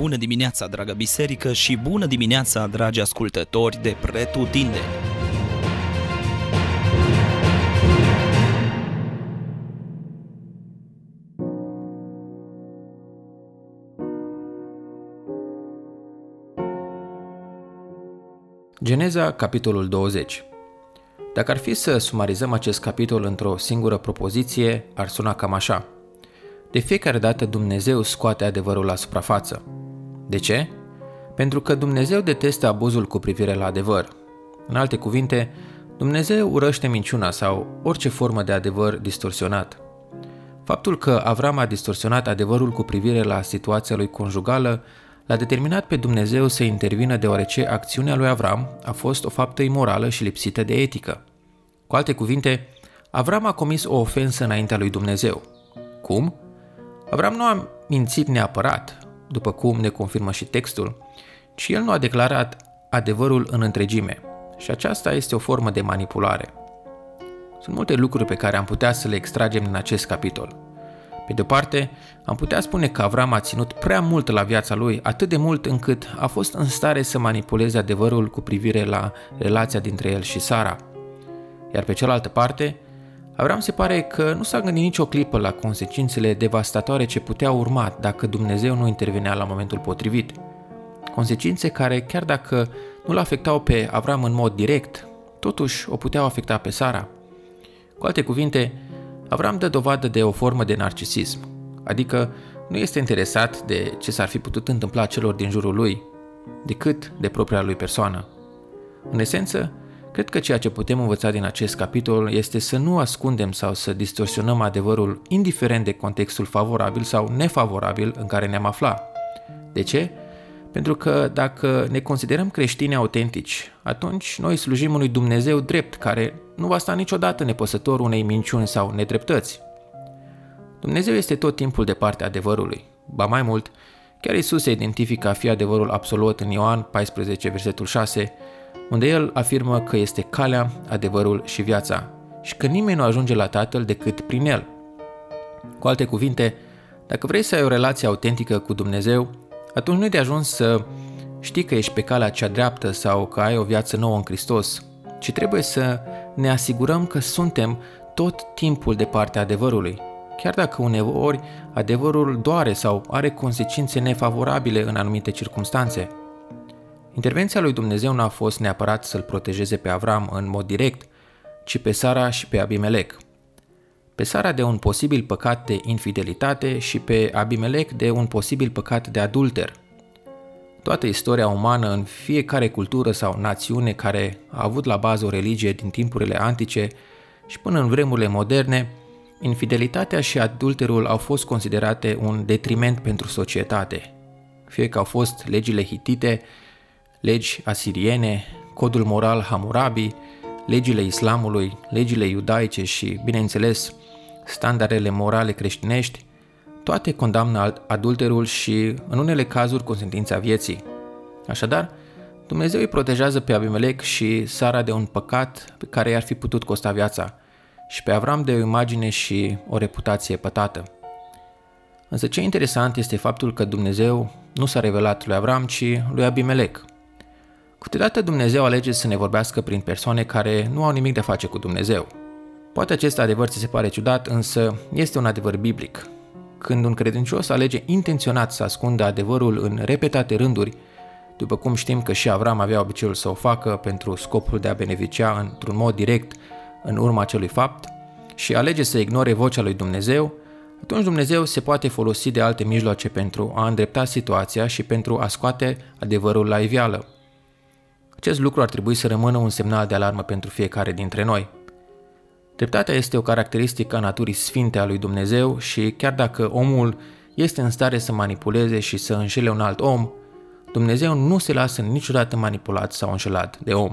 Bună dimineața, dragă biserică, și bună dimineața, dragi ascultători de Pretutinde! Geneza, capitolul 20 Dacă ar fi să sumarizăm acest capitol într-o singură propoziție, ar suna cam așa – de fiecare dată Dumnezeu scoate adevărul la suprafață. De ce? Pentru că Dumnezeu detestă abuzul cu privire la adevăr. În alte cuvinte, Dumnezeu urăște minciuna sau orice formă de adevăr distorsionat. Faptul că Avram a distorsionat adevărul cu privire la situația lui conjugală l-a determinat pe Dumnezeu să intervină deoarece acțiunea lui Avram a fost o faptă imorală și lipsită de etică. Cu alte cuvinte, Avram a comis o ofensă înaintea lui Dumnezeu. Cum? Avram nu a mințit neapărat, după cum ne confirmă și textul, ci el nu a declarat adevărul în întregime. Și aceasta este o formă de manipulare. Sunt multe lucruri pe care am putea să le extragem din acest capitol. Pe de o parte, am putea spune că Avram a ținut prea mult la viața lui, atât de mult încât a fost în stare să manipuleze adevărul cu privire la relația dintre el și Sara. Iar pe cealaltă parte, Avram se pare că nu s-a gândit nicio clipă la consecințele devastatoare ce puteau urma dacă Dumnezeu nu intervenea la momentul potrivit. Consecințe care, chiar dacă nu-l afectau pe Avram în mod direct, totuși o puteau afecta pe Sara. Cu alte cuvinte, Avram dă dovadă de o formă de narcisism, adică nu este interesat de ce s-ar fi putut întâmpla celor din jurul lui, decât de propria lui persoană. În esență, Cred că ceea ce putem învăța din acest capitol este să nu ascundem sau să distorsionăm adevărul indiferent de contextul favorabil sau nefavorabil în care ne-am aflat. De ce? Pentru că dacă ne considerăm creștini autentici, atunci noi slujim unui Dumnezeu drept care nu va sta niciodată nepăsător unei minciuni sau nedreptăți. Dumnezeu este tot timpul de partea adevărului. Ba mai mult, chiar Isus se identifică a fi adevărul absolut în Ioan 14, versetul 6, unde el afirmă că este calea, adevărul și viața și că nimeni nu ajunge la Tatăl decât prin el. Cu alte cuvinte, dacă vrei să ai o relație autentică cu Dumnezeu, atunci nu e de ajuns să știi că ești pe calea cea dreaptă sau că ai o viață nouă în Hristos, ci trebuie să ne asigurăm că suntem tot timpul de partea adevărului, chiar dacă uneori adevărul doare sau are consecințe nefavorabile în anumite circunstanțe. Intervenția lui Dumnezeu nu a fost neapărat să-l protejeze pe Avram în mod direct, ci pe Sara și pe Abimelec. Pe Sara de un posibil păcat de infidelitate și pe Abimelec de un posibil păcat de adulter. Toată istoria umană în fiecare cultură sau națiune care a avut la bază o religie din timpurile antice și până în vremurile moderne, infidelitatea și adulterul au fost considerate un detriment pentru societate. Fie că au fost legile hitite, legi asiriene, codul moral Hammurabi, legile islamului, legile iudaice și, bineînțeles, standardele morale creștinești, toate condamnă adulterul și, în unele cazuri, consentința vieții. Așadar, Dumnezeu îi protejează pe Abimelec și Sara de un păcat pe care i-ar fi putut costa viața și pe Avram de o imagine și o reputație pătată. Însă ce interesant este faptul că Dumnezeu nu s-a revelat lui Avram, ci lui Abimelec. Câteodată Dumnezeu alege să ne vorbească prin persoane care nu au nimic de a face cu Dumnezeu. Poate acest adevăr ți se pare ciudat, însă este un adevăr biblic. Când un credincios alege intenționat să ascundă adevărul în repetate rânduri, după cum știm că și Avram avea obiceiul să o facă pentru scopul de a beneficia într-un mod direct în urma acelui fapt, și alege să ignore vocea lui Dumnezeu, atunci Dumnezeu se poate folosi de alte mijloace pentru a îndrepta situația și pentru a scoate adevărul la iveală. Acest lucru ar trebui să rămână un semnal de alarmă pentru fiecare dintre noi. Dreptatea este o caracteristică a naturii sfinte a lui Dumnezeu și chiar dacă omul este în stare să manipuleze și să înșele un alt om, Dumnezeu nu se lasă niciodată manipulat sau înșelat de om.